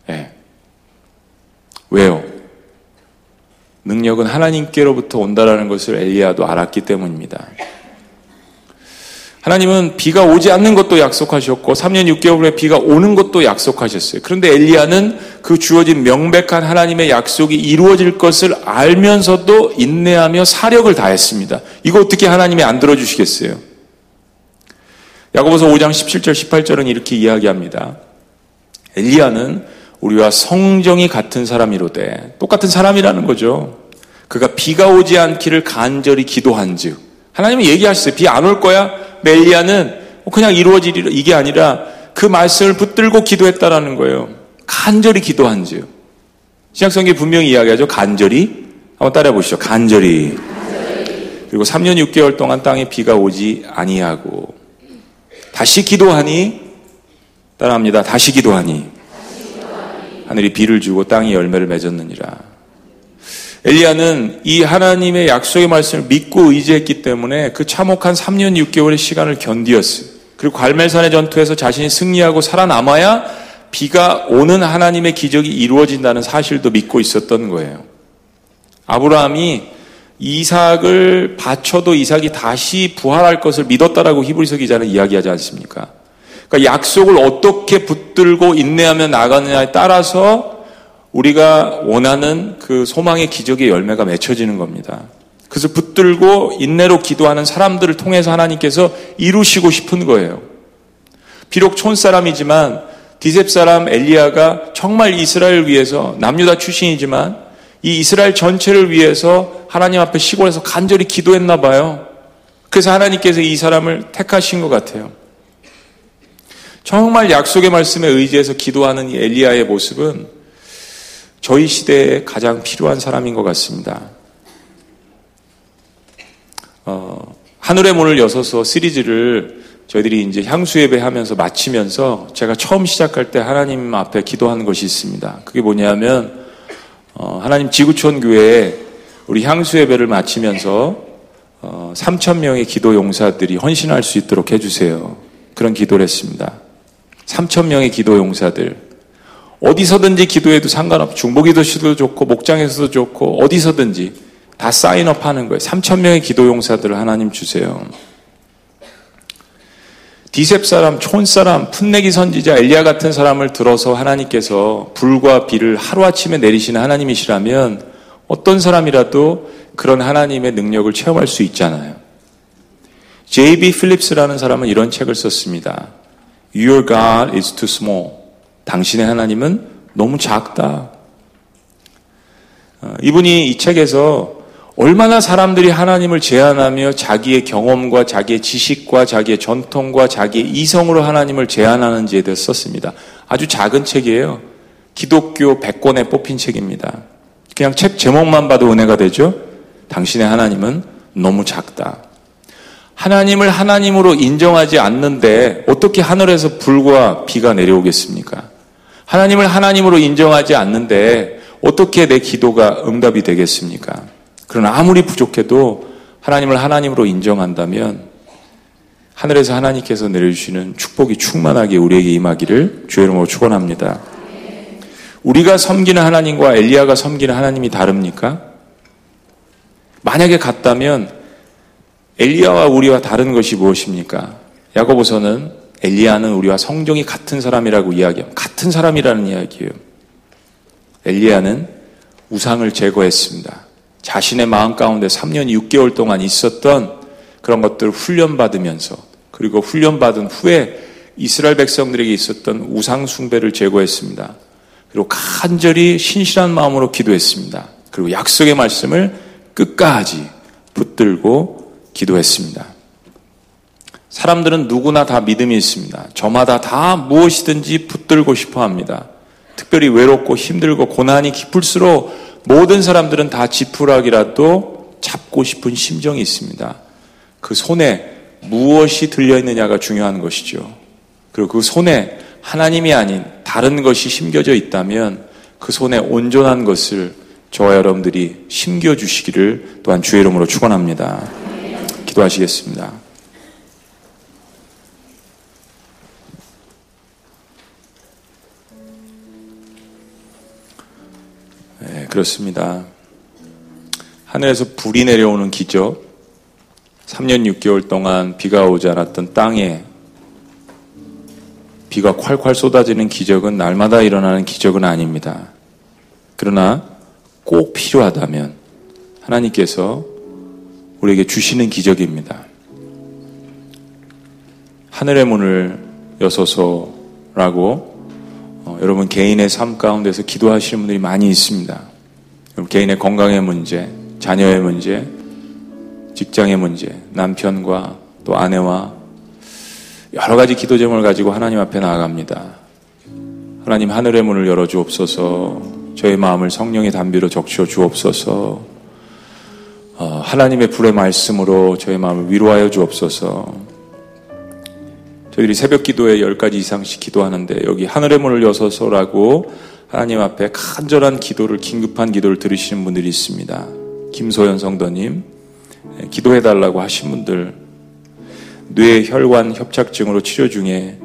네. 왜요? 능력은 하나님께로부터 온다라는 것을 엘리야도 알았기 때문입니다. 하나님은 비가 오지 않는 것도 약속하셨고 3년 6개월 후에 비가 오는 것도 약속하셨어요. 그런데 엘리야는 그 주어진 명백한 하나님의 약속이 이루어질 것을 알면서도 인내하며 사력을 다했습니다. 이거 어떻게 하나님이 안 들어주시겠어요? 야고보서 5장 17절 18절은 이렇게 이야기합니다. 엘리야는 우리와 성정이 같은 사람이로되 똑같은 사람이라는 거죠. 그가 비가 오지 않기를 간절히 기도한즉 하나님은 얘기하셨어요. 비 안 올 거야. 멜리아는 그냥 이루어지리라 이게 아니라 그 말씀을 붙들고 기도했다라는 거예요. 간절히 기도한즉 신약성경 분명히 이야기하죠. 간절히 한번 따라해 보시죠. 간절히. 그리고 3년 6개월 동안 땅에 비가 오지 아니하고 다시 기도하니 따라합니다. 다시 기도하니 하늘이 비를 주고 땅이 열매를 맺었느니라. 엘리야는 이 하나님의 약속의 말씀을 믿고 의지했기 때문에 그 참혹한 3년 6개월의 시간을 견디었어요. 그리고 갈멜산의 전투에서 자신이 승리하고 살아남아야 비가 오는 하나님의 기적이 이루어진다는 사실도 믿고 있었던 거예요. 아브라함이 이삭을 바쳐도 이삭이 다시 부활할 것을 믿었다라고 히브리서 기자는 이야기하지 않습니까? 그러니까 약속을 어떻게 붙들고 인내하며 나가느냐에 따라서 우리가 원하는 그 소망의 기적의 열매가 맺혀지는 겁니다. 그래서 붙들고 인내로 기도하는 사람들을 통해서 하나님께서 이루시고 싶은 거예요. 비록 촌 사람이지만 디셉 사람 엘리야가 정말 이스라엘 위해서 남유다 출신이지만 이 이스라엘 전체를 위해서 하나님 앞에 시골에서 간절히 기도했나 봐요. 그래서 하나님께서 이 사람을 택하신 것 같아요. 정말 약속의 말씀에 의지해서 기도하는 이 엘리야의 모습은 저희 시대에 가장 필요한 사람인 것 같습니다. 어, 하늘의 문을 여서서 시리즈를 저희들이 이제 향수 예배하면서 마치면서 제가 처음 시작할 때 하나님 앞에 기도하는 것이 있습니다. 그게 뭐냐면 어, 하나님 지구촌 교회에 우리 향수 예배를 마치면서 어, 3천 명의 기도 용사들이 헌신할 수 있도록 해주세요. 그런 기도를 했습니다. 3천 명의 기도 용사들 어디서든지 기도해도 상관없 중보기도실도 좋고 목장에서도 좋고 어디서든지 다 사인업 하는 거예요. 3천 명의 기도 용사들을 하나님 주세요. 디셉 사람, 촌 사람, 풋내기 선지자 엘리야 같은 사람을 들어서 하나님께서 불과 비를 하루아침에 내리시는 하나님이시라면 어떤 사람이라도 그런 하나님의 능력을 체험할 수 있잖아요. J.B. 필립스라는 사람은 이런 책을 썼습니다. Your God is too small. 당신의 하나님은 너무 작다. 어, 이분이 이 책에서 얼마나 사람들이 하나님을 제안하며 자기의 경험과 자기의 지식과 자기의 전통과 자기의 이성으로 하나님을 제안하는지에 대해서 썼습니다. 아주 작은 책이에요. 기독교 100권에 뽑힌 책입니다. 그냥 책 제목만 봐도 은혜가 되죠? 당신의 하나님은 너무 작다. 하나님을 하나님으로 인정하지 않는데 어떻게 하늘에서 불과 비가 내려오겠습니까? 하나님을 하나님으로 인정하지 않는데 어떻게 내 기도가 응답이 되겠습니까? 그러나 아무리 부족해도 하나님을 하나님으로 인정한다면 하늘에서 하나님께서 내려주시는 축복이 충만하게 우리에게 임하기를 주의 이름으로 축원합니다. 우리가 섬기는 하나님과 엘리야가 섬기는 하나님이 다릅니까? 만약에 같다면 엘리야와 우리와 다른 것이 무엇입니까? 야고보서는 엘리야는 우리와 성정이 같은 사람이라고 이야기합니다. 같은 사람이라는 이야기예요. 엘리야는 우상을 제거했습니다. 자신의 마음 가운데 3년 6개월 동안 있었던 그런 것들을 훈련받으면서 그리고 훈련받은 후에 이스라엘 백성들에게 있었던 우상 숭배를 제거했습니다. 그리고 간절히 신실한 마음으로 기도했습니다. 그리고 약속의 말씀을 끝까지 붙들고 기도했습니다. 사람들은 누구나 다 믿음이 있습니다. 저마다 다 무엇이든지 붙들고 싶어 합니다. 특별히 외롭고 힘들고 고난이 깊을수록 모든 사람들은 다 지푸라기라도 잡고 싶은 심정이 있습니다. 그 손에 무엇이 들려있느냐가 중요한 것이죠. 그리고 그 손에 하나님이 아닌 다른 것이 심겨져 있다면 그 손에 온전한 것을 저와 여러분들이 심겨주시기를 또한 주의 이름으로 축원합니다. 기도하시겠습니다. 그렇습니다. 하늘에서 불이 내려오는 기적, 3년 6개월 동안 비가 오지 않았던 땅에 비가 콸콸 쏟아지는 기적은 날마다 일어나는 기적은 아닙니다. 그러나 꼭 필요하다면 하나님께서 우리에게 주시는 기적입니다. 하늘의 문을 여서서라고 어, 여러분 개인의 삶 가운데서 기도하시는 분들이 많이 있습니다. 개인의 건강의 문제, 자녀의 문제, 직장의 문제, 남편과 또 아내와 여러 가지 기도 제목을 가지고 하나님 앞에 나아갑니다. 하나님 하늘의 문을 열어 주옵소서. 저의 마음을 성령의 담비로 적셔 주옵소서. 어, 하나님의 불의 말씀으로 저의 마음을 위로하여 주옵소서. 저희들이 새벽 기도에 10가지 이상씩 기도하는데 여기 하늘의 문을 여서서라고 하나님 앞에 간절한 기도를 긴급한 기도를 들으시는 분들이 있습니다. 김소연 성도님 네, 기도해 달라고 하신 분들 뇌 혈관 협착증으로 치료 중에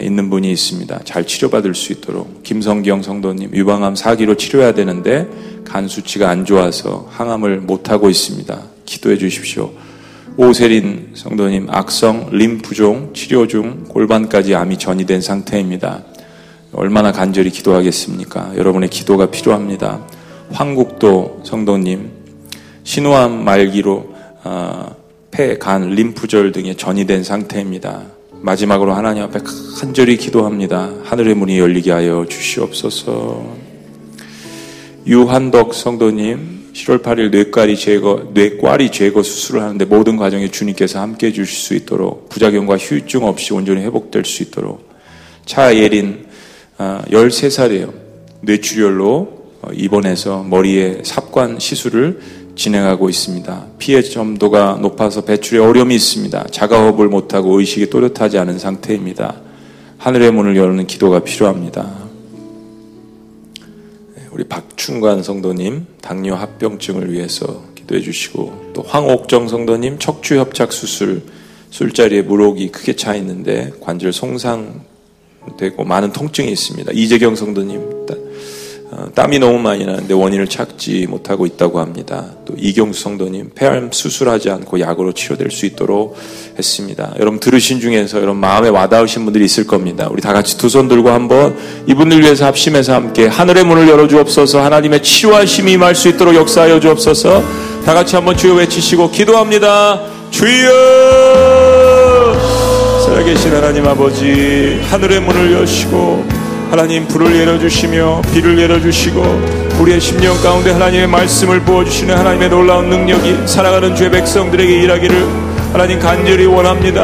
있는 분이 있습니다. 잘 치료받을 수 있도록 김성경 성도님 유방암 4기로 치료해야 되는데 간 수치가 안 좋아서 항암을 못 하고 있습니다. 기도해 주십시오. 오세린 성도님 악성 림프종 치료 중 골반까지 암이 전이된 상태입니다. 얼마나 간절히 기도하겠습니까? 여러분의 기도가 필요합니다. 황국도 성도님 신우암 말기로 아, 폐, 간, 림프절 등에 전이 된 상태입니다. 마지막으로 하나님 앞에 간절히 기도합니다. 하늘의 문이 열리게 하여 주시옵소서. 유한덕 성도님 7월 8일 뇌과리 제거, 뇌과리 제거 수술을 하는데 모든 과정에 주님께서 함께 해주실 수 있도록 부작용과 후유증 없이 온전히 회복될 수 있도록 차예린 13살이에요. 아, 뇌출혈로 어, 입원해서 머리에 삽관 시술을 진행하고 있습니다. 피해 점도가 높아서 배출에 어려움이 있습니다. 자가호흡을 못하고 의식이 또렷하지 않은 상태입니다. 하늘의 문을 여는 기도가 필요합니다. 우리 박충관 성도님 당뇨 합병증을 위해서 기도해 주시고 또 황옥정 성도님 척추 협착 수술 술자리에 물혹이 크게 차 있는데 관절 송상 되고 많은 통증이 있습니다. 이재경 성도님 어, 땀이 너무 많이 나는데 원인을 찾지 못하고 있다고 합니다. 또 이경수 성도님 폐암 수술하지 않고 약으로 치료될 수 있도록 했습니다. 여러분 들으신 중에서 여러분 마음에 와닿으신 분들이 있을 겁니다. 우리 다 같이 두 손 들고 한번 이분들 위해서 합심해서 함께 하늘의 문을 열어 주옵소서 하나님의 치유하심이 임할 수 있도록 역사하여 주옵소서 다 같이 한번 주여 외치시고 기도합니다. 주여 살아계신 하나님 아버지 하늘의 문을 여시고 하나님 불을 내려주시며 비를 내려주시고 우리의 심령 가운데 하나님의 말씀을 부어주시는 하나님의 놀라운 능력이 살아가는 죄 백성들에게 일하기를 하나님 간절히 원합니다.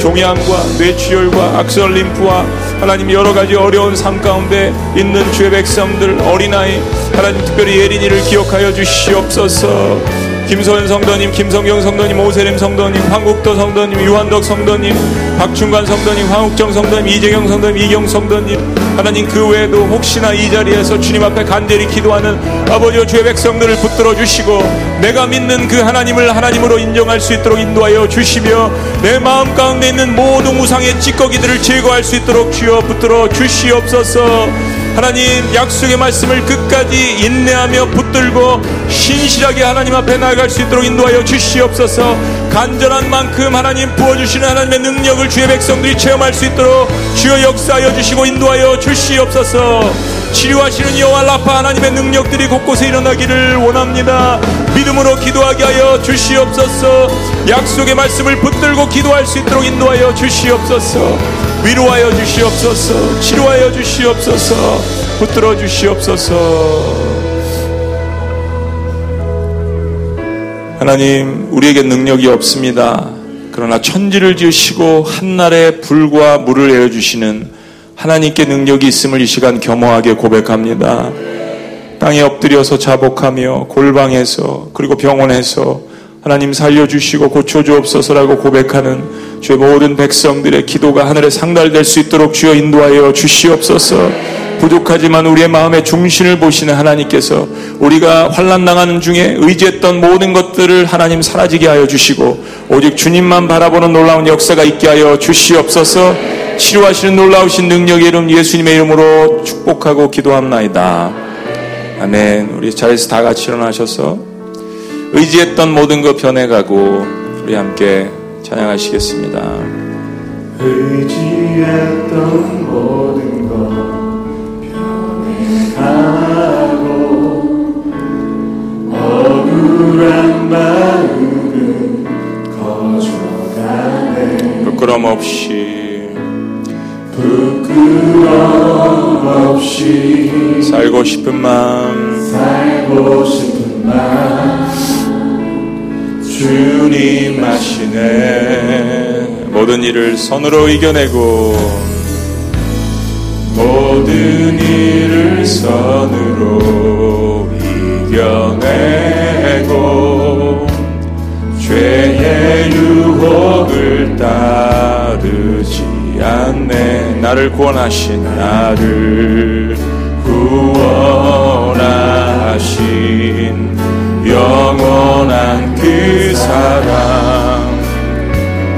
종양과 뇌출혈과 악설 림프와 하나님 여러 가지 어려운 삶 가운데 있는 죄 백성들 어린아이 하나님 특별히 예린이를 기억하여 주시옵소서. 김소연 성도님, 김성경 성도님, 오세림 성도님, 황국도 성도님, 유한덕 성도님, 박충관 성도님, 황욱정 성도님, 이재경 성도님, 이경 성도님, 하나님 그 외에도 혹시나 이 자리에서 주님 앞에 간절히 기도하는 아버지와 주의 백성들을 붙들어 주시고 내가 믿는 그 하나님을 하나님으로 인정할 수 있도록 인도하여 주시며 내 마음 가운데 있는 모든 우상의 찌꺼기들을 제거할 수 있도록 주여 붙들어 주시옵소서. 하나님 약속의 말씀을 끝까지 인내하며 붙들고 신실하게 하나님 앞에 나아갈 수 있도록 인도하여 주시옵소서. 간절한 만큼 하나님 부어주시는 하나님의 능력을 주의 백성들이 체험할 수 있도록 주여 역사하여 주시고 인도하여 주시옵소서. 치료하시는 여호와 라파 하나님의 능력들이 곳곳에 일어나기를 원합니다. 믿음으로 기도하게 하여 주시옵소서. 약속의 말씀을 붙들고 기도할 수 있도록 인도하여 주시옵소서 위로하여 주시옵소서 치료하여 주시옵소서 붙들어 주시옵소서. 하나님 우리에게 능력이 없습니다. 그러나 천지를 지으시고 한날에 불과 물을 내어주시는 하나님께 능력이 있음을 이 시간 겸허하게 고백합니다. 땅에 엎드려서 자복하며 골방에서 그리고 병원에서 하나님 살려주시고 고쳐주옵소서라고 고백하는 주의 모든 백성들의 기도가 하늘에 상달될 수 있도록 주여 인도하여 주시옵소서. 부족하지만 우리의 마음의 중심을 보시는 하나님께서 우리가 환란 당하는 중에 의지했던 모든 것들을 하나님 사라지게 하여 주시고 오직 주님만 바라보는 놀라운 역사가 있게 하여 주시옵소서. 치료하시는 놀라우신 능력의 이름 예수님의 이름으로 축복하고 기도합나이다. 아멘. 우리 자리에서 다 같이 일어나셔서 의지했던 모든 것 변해가고 우리 함께 찬양하시겠습니다. 의지했던 모든 것 변해가고 억울한 마음은 거져가네. 부끄럼 없이. 부끄럼 없이 살고 싶은 마음. 살고 싶은 마음 주님 하시네. 모든 일을 선으로 이겨내고 모든 일을 선으로 이겨내고 죄의 유혹을 따르지 않네. 나를 구원하신 나를 구원하신 영원한 그 사랑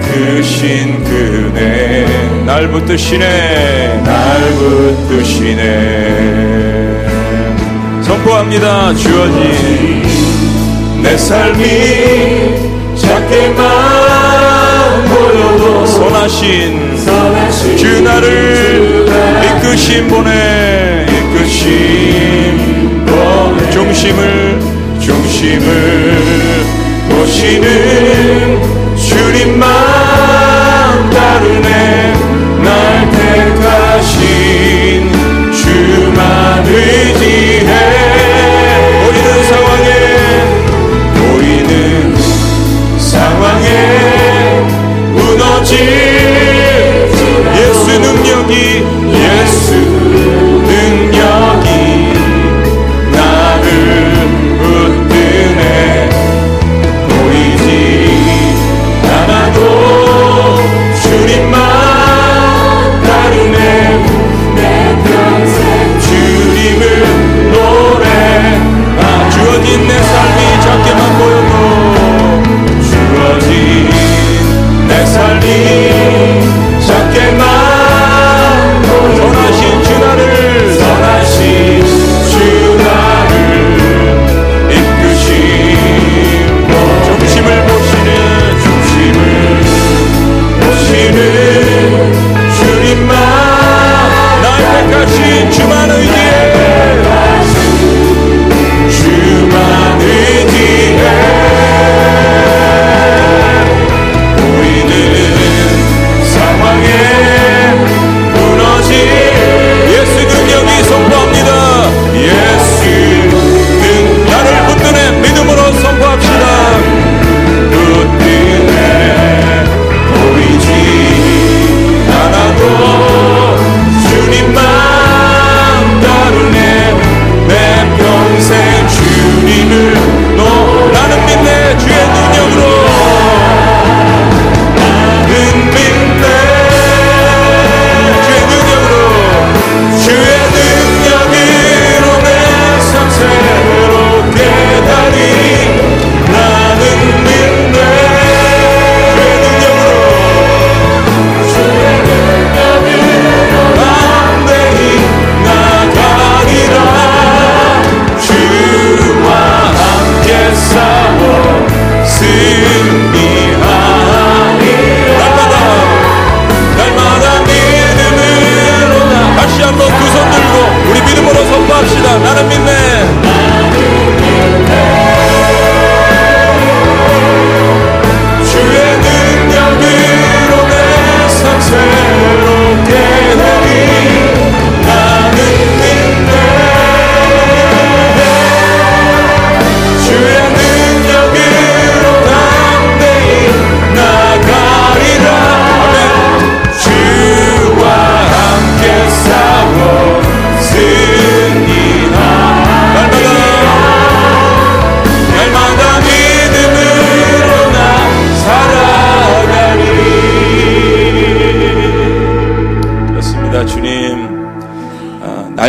크신 그네. 날 붙드시네. 날 붙드시네. 선포합니다 주어진. 내 삶이 작게만 보여도 선하신 주 나를 이끄신 보내 이끄신 보내 중심을 중심을 보시는 주님만 따르네. 날 택하신 주만 의지해 보이는 상황에 보이는 상황에 무너질 예수 능력이 예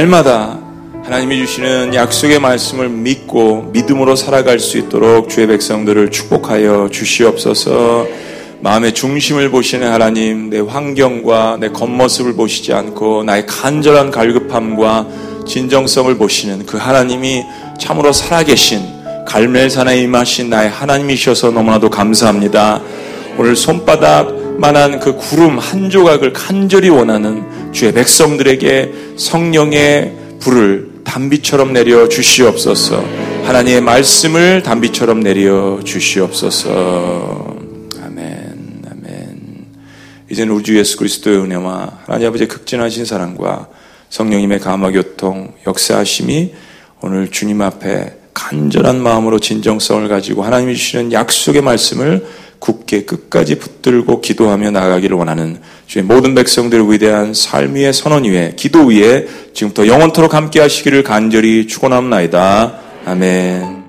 날마다 하나님이 주시는 약속의 말씀을 믿고 믿음으로 살아갈 수 있도록 주의 백성들을 축복하여 주시옵소서. 마음의 중심을 보시는 하나님, 내 환경과 내 겉모습을 보시지 않고 나의 간절한 갈급함과 진정성을 보시는 그 하나님이 참으로 살아계신 갈멜산에 임하신 나의 하나님이셔서 너무나도 감사합니다. 오늘 손바닥만한 그 구름 한 조각을 간절히 원하는 주의 백성들에게 성령의 불을 단비처럼 내려 주시옵소서. 하나님의 말씀을 단비처럼 내려 주시옵소서. 아멘, 아멘. 이제는 우리 주 예수 그리스도의 은혜와 하나님 아버지의 극진하신 사랑과 성령님의 감화 교통, 역사하심이 오늘 주님 앞에 간절한 마음으로 진정성을 가지고 하나님이 주시는 약속의 말씀을 굳게 끝까지 붙들고 기도하며 나가기를 원하는 주의 모든 백성들을 위대한 삶 위에 선언 위에 기도 위에 지금부터 영원토록 함께 하시기를 간절히 축원합니다. 아멘.